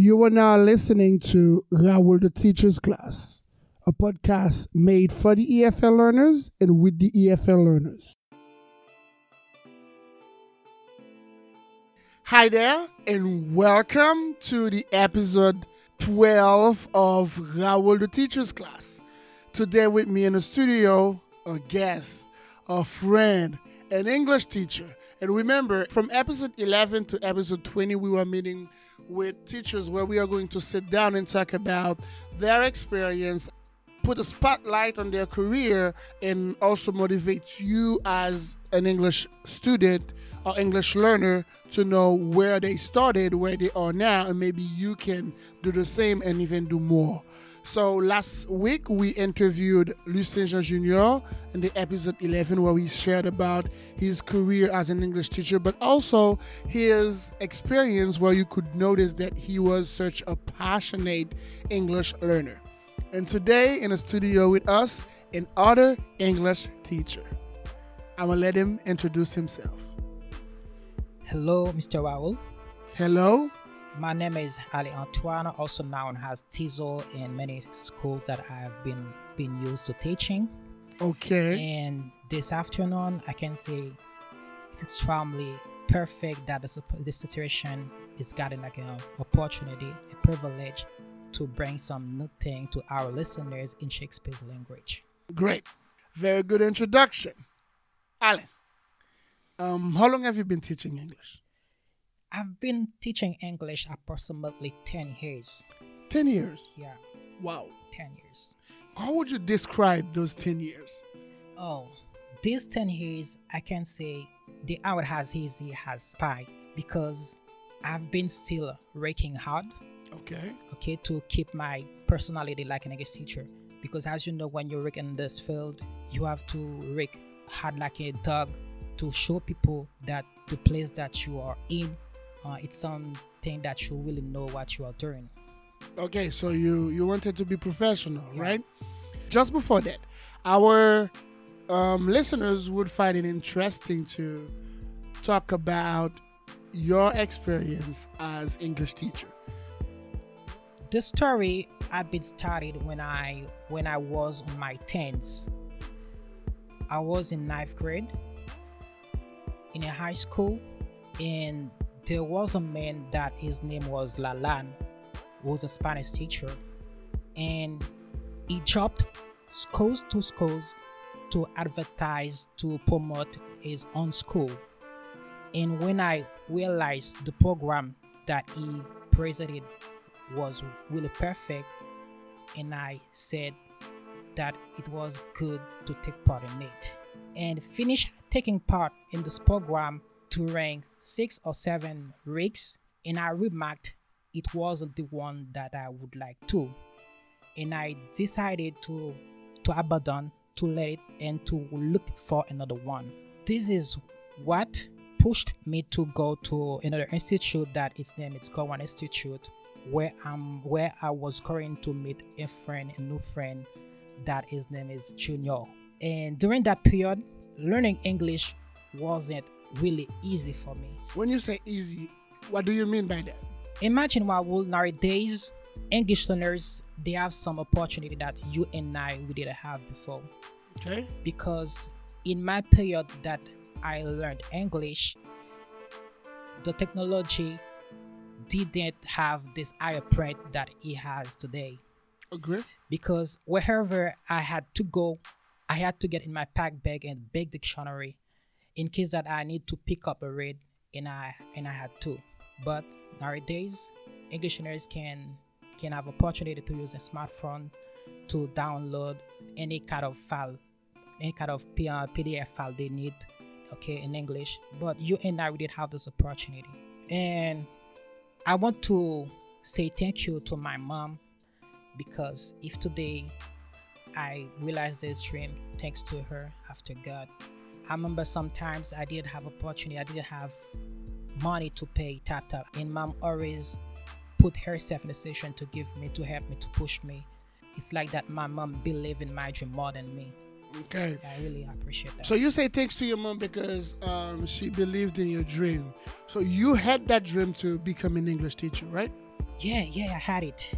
You are now listening to Raoul the Teacher's Class, a podcast made for the EFL learners and with the EFL learners. Hi there, and welcome to the episode 12 of Raoul the Teacher's Class. Today, with me in the studio, a guest, a friend, an English teacher. And remember, from episode 11 to episode 20, we were meeting with teachers where we are going to sit down and talk about their experience, put a spotlight on their career, and also motivate you as an English student or English learner to know where they started, where they are now, and maybe you can do the same and even do more. So last week we interviewed Lucien Jean Jr. in the episode 11 where we shared about his career as an English teacher, but also his experience where you could notice that he was such a passionate English learner. And today in the studio with us, an other English teacher. I'm gonna let him introduce himself. Hello, Mr. Raoul. Hello. My name is Alin Antoine, also known as Tizo in many schools that I've been been used to teaching. Okay. And this afternoon, I can say it's extremely perfect that this, this situation is getting like an opportunity, a privilege to bring some new thing to our listeners in Shakespeare's language. Great. Very good introduction. Alin, um, how long have you been teaching English? I've been teaching English approximately 10 years. 10 years? Yeah, Wow. 10 years. How would you describe those 10 years? Oh, these 10 years, I can say the hour has easy has pie because I've been still working hard, Okay. okay, to keep my personality like an English teacher. Because as you know, when you work in this field, you have to work hard like a dog to show people that the place that you are in, uh, it's something that you really know what you are doing. Okay, so you you wanted to be professional, Yeah. right? Just before that, our um, listeners would find it interesting to talk about your experience as English teacher. the story I've been started when I when I was on my tens. I was in ninth grade in a high school, and there was a man that his name was Lalan, who was a Spanish teacher, and he dropped schools to schools to advertise to promote his own school. And when I realized the program that he presented was really perfect and I said that it was good to take part in it and finish taking part in this program during six or seven rigs, and I remarked it wasn't the one that I would like to and I decided to to abandon to let it and to look for another one this is what pushed me to go to another institute that its name is Gowan Institute where I'm where I was going to meet a friend, a new friend that his name is Junior. And during that period, learning English wasn't really easy for me. When you say easy, what do you mean by that? Imagine what while nowadays English learners they have some opportunity that you and I we didn't have before. Okay. Because in my period that I learned English, the technology didn't have this higher print that it has today. Agree. Because wherever I had to go, I had to get in my pack bag and big dictionary in case that I need to pick up a read and I and I had to. But nowadays, English learners can can have opportunity to use a smartphone to download any kind of file, any kind of uh, PDF file they need, okay, in English. But you and I we did have this opportunity, and I want to say thank you to my mom because if today I realized this dream thanks to her after God. I remember sometimes I didn't have opportunity, I didn't have money to pay tap tap, and mom always put herself in a situation to give me to help me to push me. It's like that my mom believed in my dream more than me. Okay. I really appreciate that. So you say thanks to your mom because um, she believed in your dream. So you had that dream to become an English teacher, right? Yeah, yeah, I had it.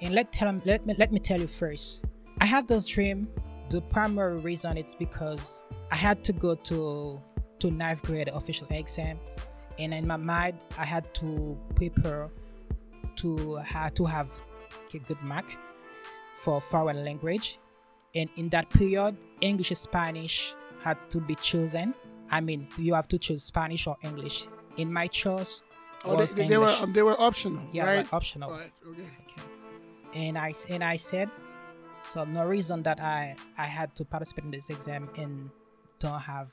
And let tell let me let me tell you first. I had this dream. The primary reason it's because I had to go to to ninth grade official exam, and in my mind I had to prepare to have to have a good mark for foreign language. And in that period, English and Spanish had to be chosen. I mean, you have to choose Spanish or English. In my choice, Oh, was they, they were um, they were optional, yeah, right? optional. Right, okay. Okay. And I and I said, so no reason that I I had to participate in this exam and don't have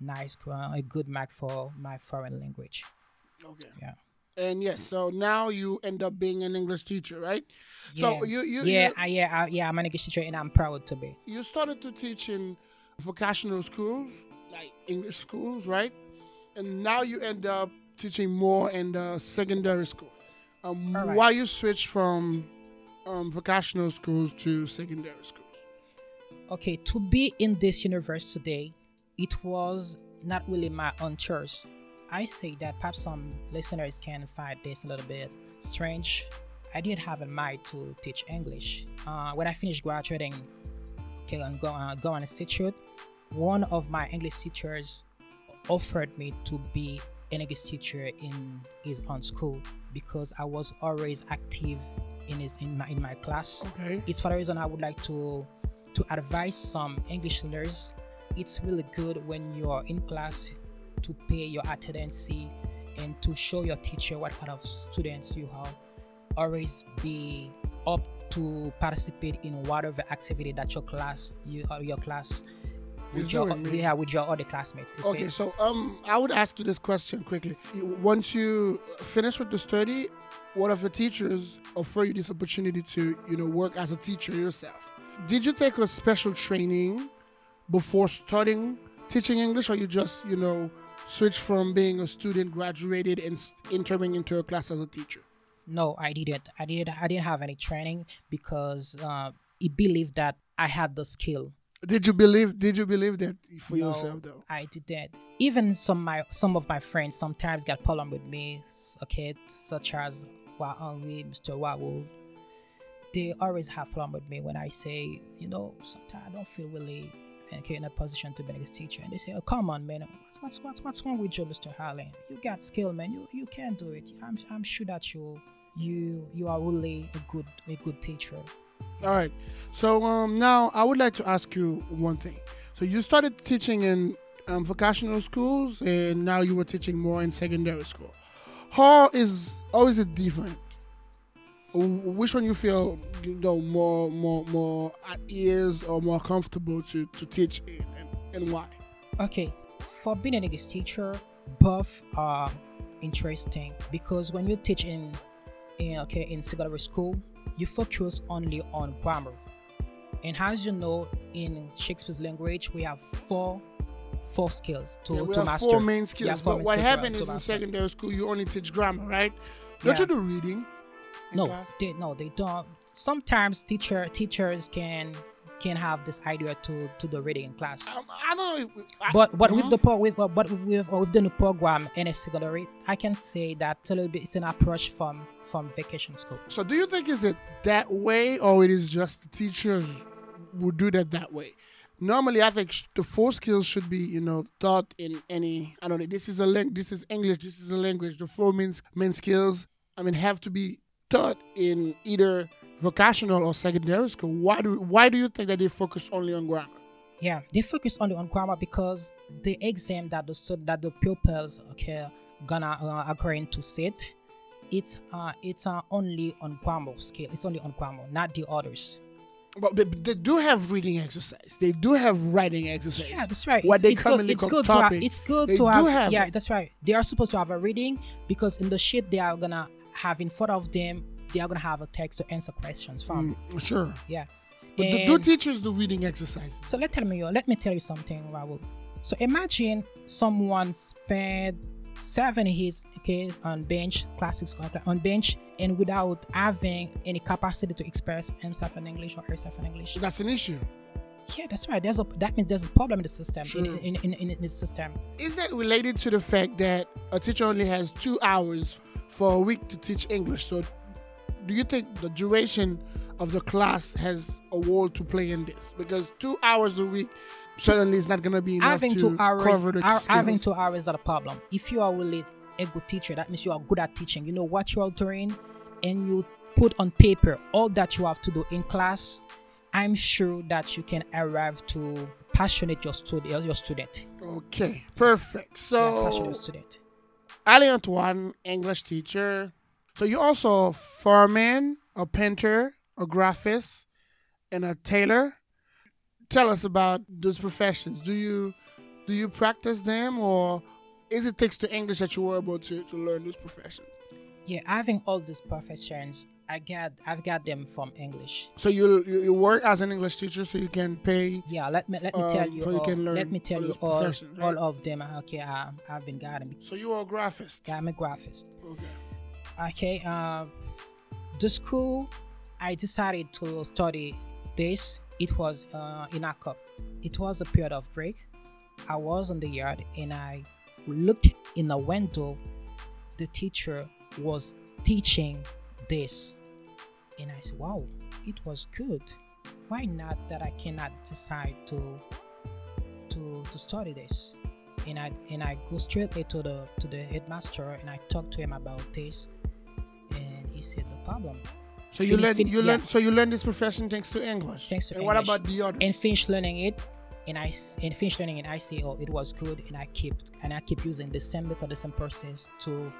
nice a good mark for my foreign language. Okay. Yeah. And yes, so now you end up being an English teacher, right? So Yeah. you you yeah, you, I, yeah, I, yeah. I'm an English teacher and I'm proud to be. you started to teach in vocational schools, like English schools, right? And now you end up teaching more in the secondary school. Um, right. Why you switch from um, vocational schools to secondary schools? Okay, to be in this universe today, it was not really my own choice. I say that perhaps some listeners can find this a little bit strange. I didn't have a mind to teach English. Uh, when I finished graduating, okay, and go, uh, go on institute, one of my English teachers offered me to be an English teacher in his own school because I was always active in his in my in my class Okay. it's for the reason I would like to to advise some English learners. It's really good when you are in class to pay your attendance and to show your teacher what kind of students you have. Always be up to participate in whatever activity that your class you or your class with Is your yeah with your other classmates. It's Okay, so um, I would ask you this question quickly. Once you finish with the study, one of your teachers offer you this opportunity to, you know, work as a teacher yourself. Did you take a special training before starting teaching English, or you just, you know, switch from being a student, graduated, and entering into a class as a teacher? No, I didn't. I didn't. I didn't have any training because uh, he believed that I had the skill. Did you believe? Did you believe that for No, yourself, though? I didn't. Even some my some of my friends sometimes get problem with me. Okay, such as Wa Henri, Mr. Wawul. They always have problem with me when I say, you know, sometimes I don't feel really okay in a position to be a teacher. And they say, oh, come on, man, what's what's what's wrong with you, Mr. Harlan? You got skill, man. You you can do it. I'm I'm sure that you you you are really a good a good teacher. All right. So um, now I would like to ask you one thing. So you started teaching in um, vocational schools, and now you were teaching more in secondary school. How is is it different? Wh- Which one you feel you know more more more at ease or more comfortable to to teach in, and, and why? Okay, for being an English teacher, both are interesting because when you teach in, in okay in secondary school, you focus only on grammar, and as you know, in Shakespeare's language, we have four four skills to, Yeah, we to have master. four main Yeah, skills, four but main what skills happened is in secondary school you only teach grammar, right? Don't Yeah. you do reading? No, class? they no they don't. Sometimes teacher teachers can can have this idea to to the reading in class. Um, I don't. know. I- But but with Mhm. the pro with but with with, uh, with the new program in a secondary, I can say that a little bit it's an approach from from vacation school. So, do you think is it that way, or it is just the teachers would do that that way? Normally, I think sh- the four skills should be, you know, taught in any. I don't know. This is a lang- This is English. This is a language. The four main main skills. I mean, have to be taught in either vocational or secondary school. Why do Why do you think that they focus only on grammar? Yeah, they focus only on grammar because the exam that the stud- that the pupils okay gonna uh, are going to sit, it's uh it's uh, only on grammar skill. It's only on grammar, not the others. But they, they do have reading exercise. They do have writing exercise. Yeah, that's right. What it's, they it's commonly good. It's call good to have. It's good They to do have. have yeah, it. that's right. They are supposed to have a reading because in the sheet they are gonna have in front of them. They are gonna have a text to answer questions from. Mm, sure. Yeah. But do, do And- teachers do reading exercises? So let tell me, let me tell you something, Raul. So imagine someone spent seven years, okay, on bench, classic school, on bench, and without having any capacity to express himself in English or herself in English. That's an issue. Yeah, that's right. There's a that means there's a problem in the system, Sure. in, in, in, in the system. Is that related to the fact that a teacher only has two hours for a week to teach English? So do you think the duration of the class has a role to play in this? Because two hours a week certainly is not going to be enough having to two hours cover the ha- having two hours is not a problem if you are really a good teacher that means you are good at teaching you know what you are doing and you put on paper all that you have to do in class i'm sure that you can arrive to passionate your student your student Okay, perfect. yeah, passionate So, student Alin Antoine, English teacher. So you're also a fireman, a painter, a graphist, and a tailor. Tell us about those professions. Do you do you practice them, or is it thanks to English that you were able to, to learn those professions? yeah having all these professions i got i've got them from english. So you you you work as an English teacher, so you can pay. yeah let me let me tell Um, you, so you all, can learn let me tell you all, all of them. Okay uh, i've been them So you are a graphist. i'm a graphist. Okay. okay uh, the school i decided to study this it was uh, in a cup it was a period of break. I was in the yard and i looked in a window. The teacher was teaching this and i said wow it was good. Why not that i cannot decide to to to study this? And i and i go straightly to the to the headmaster and i talk to him about this. And he said no problem. So you learn you yeah. learn so you learn this profession thanks to English. Thanks to and what about the other? and finish learning it. And I and finish learning it. I say oh it was good. And i keep and i keep using the same method the same process to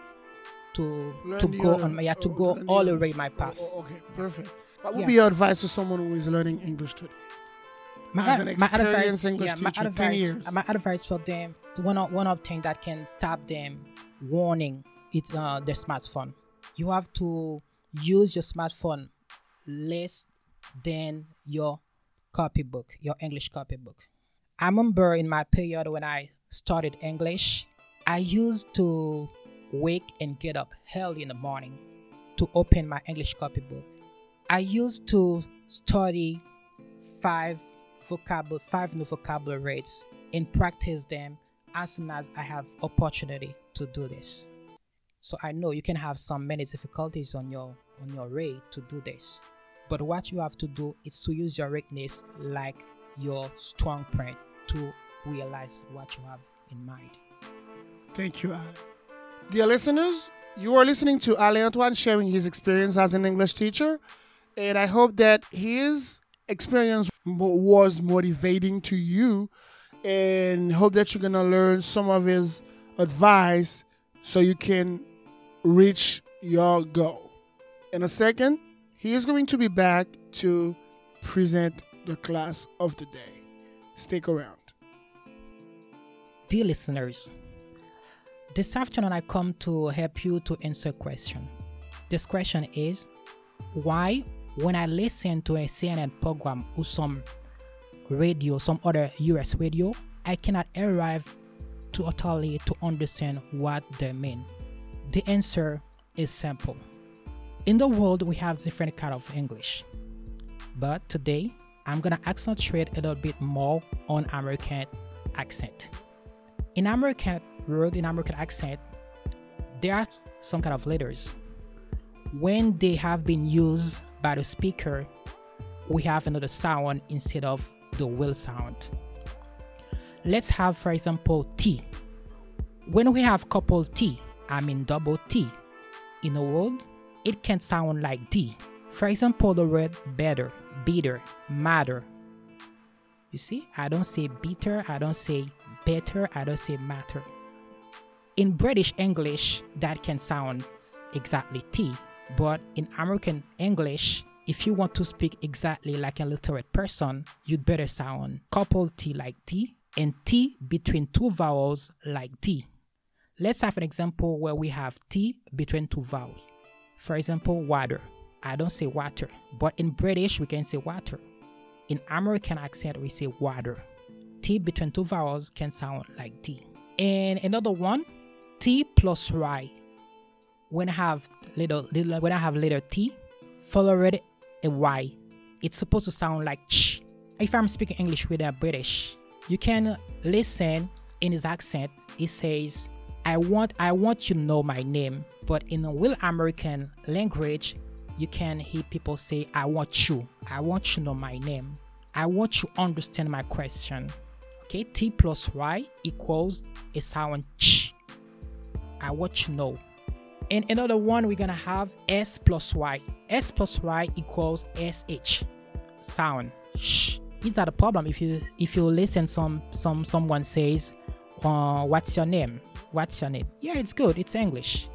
to Learn to go other- on my yeah to go all the uh, way my path oh, okay, perfect. What would Yeah. be your advice to someone who is learning English today? my, as an ad- my advice English yeah my teacher, 10 advice years. Uh, my advice for them one of one of thing that can stop them warning it's uh their smartphone you have to use your smartphone less than your copybook your english copybook i remember in my period when i started english i used to wake and get up early in the morning to open my english copybook i used to study five vocabulary five new vocabulary words and practice them as soon as I have opportunity to do this. So I know you can have some many difficulties on your on your way to do this. But what you have to do is to use your weakness like your strong point to realize what you have in mind. Thank you, Ali. Dear listeners, you are listening to Alin Antoine sharing his experience as an English teacher, and I hope that his experience was motivating to you, and hope that you're gonna learn some of his advice so you can reach your goal. In a second, he is going to be back to present the class of the day. Stick around. Dear listeners, this afternoon I come to help you to answer a question. This question is why, when I listen to a CNN program or some radio, some other US radio, I cannot arrive totally to understand what they mean. The answer is simple. In the world, we have different kind of English, but today I'm gonna accentuate a little bit more on American accent in American word in American accent, there are some kind of letters. When they have been used by the speaker, we have another sound instead of the will sound. Let's have, for example, T. When we have couple T, I mean double T, in a word, it can sound like D. For example, the word better, bitter, matter, you see, I don't say bitter, I don't say better, I don't say matter. In British English, that can sound exactly T, but in American English, if you want to speak exactly like a literate person, you'd better sound couple T like T and T between two vowels like D. Let's have an example where we have T between two vowels. For example, water. I don't say water, but in British, we can say water. In American accent, we say water. T between two vowels can sound like D. And another one, T plus Y. When I have little, little when I have letter T, followed a Y, it's supposed to sound like ch. If I'm speaking English with a British, you can listen in his accent. He says, "I want, I want you to know my name," but in a real American language, you can hear people say, I want you. I want you to know my name. I want you to understand my question. Okay, T plus Y equals a sound ch. I want you know. And another one, we're gonna have S plus Y. S plus Y equals SH. Sound sh. Is that a problem if you if you listen some some someone says, uh, what's your name? What's your name? Yeah, it's good, it's English.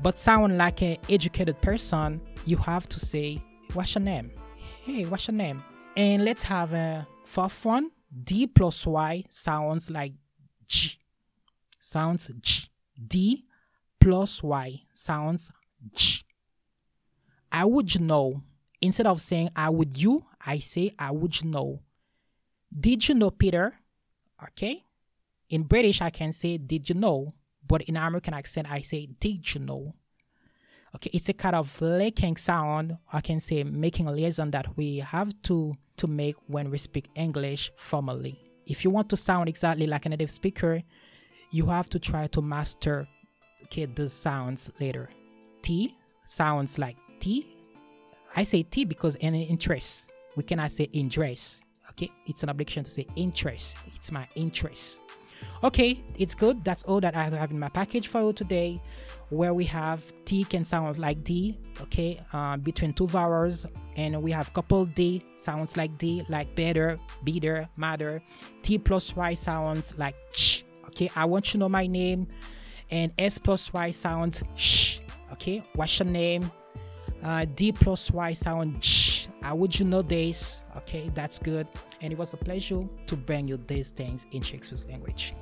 But sound like an educated person, you have to say, what's your name? Hey, what's your name? And let's have a fourth one. D plus Y sounds like G. Sounds G. D plus Y sounds. I would know. Instead of saying I would you, I say I would know. Did you know Peter? Okay. In British, I can say did you know, but in American accent, I say did you know. Okay, it's a kind of licking sound. I can say making a liaison that we have to to make when we speak English formally. If you want to sound exactly like a native speaker, you have to try to master okay the sounds later. T sounds like T. I say T because any interest. We cannot say interest. Okay, it's an obligation to say interest. It's my interest. Okay, it's good. That's all that I have in my package for you today, where we have T can sound like D, okay, uh, between two vowels, and we have couple D sounds like D, like better, better, matter. T plus Y sounds like ch, okay. I want you to know my name, and S plus Y sounds sh, okay. What's your name? Uh, D plus Y sound sh. How would you know this? Okay, that's good. And it was a pleasure to bring you these things in Shakespeare's language.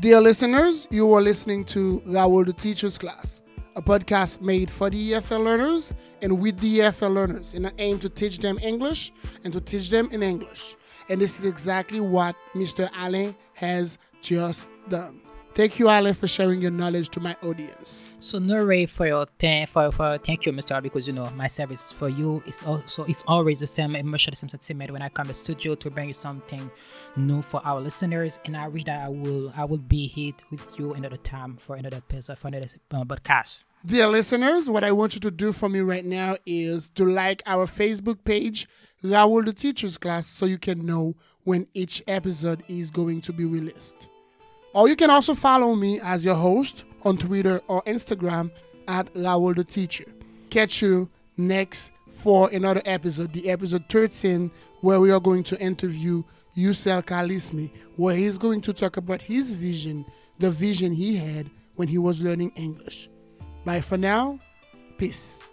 Dear listeners, you are listening to Raoul the Teacher's Class, a podcast made for the EFL learners and with the EFL learners in an aim to teach them English and to teach them in English. And this is exactly what Mr. Alin has just done. Thank you, Alin, for sharing your knowledge to my audience. So no way for your th- for, for thank you, Mr. Ali, because you know my service is for you. It's also it's always the same emotion, the same sentiment when I come to studio to bring you something new for our listeners. And I wish that I will I will be here with you another time for another episode for another uh, podcast. Dear listeners, what I want you to do for me right now is to like our Facebook page, Raoul the Teacher's Class, so you can know when each episode is going to be released. Or you can also follow me as your host on Twitter or Instagram at Raoul the Teacher. Catch you next for another episode, the episode 13, where we are going to interview Yusel Kalismi, where he's going to talk about his vision, the vision he had when he was learning English. Bye for now. Peace.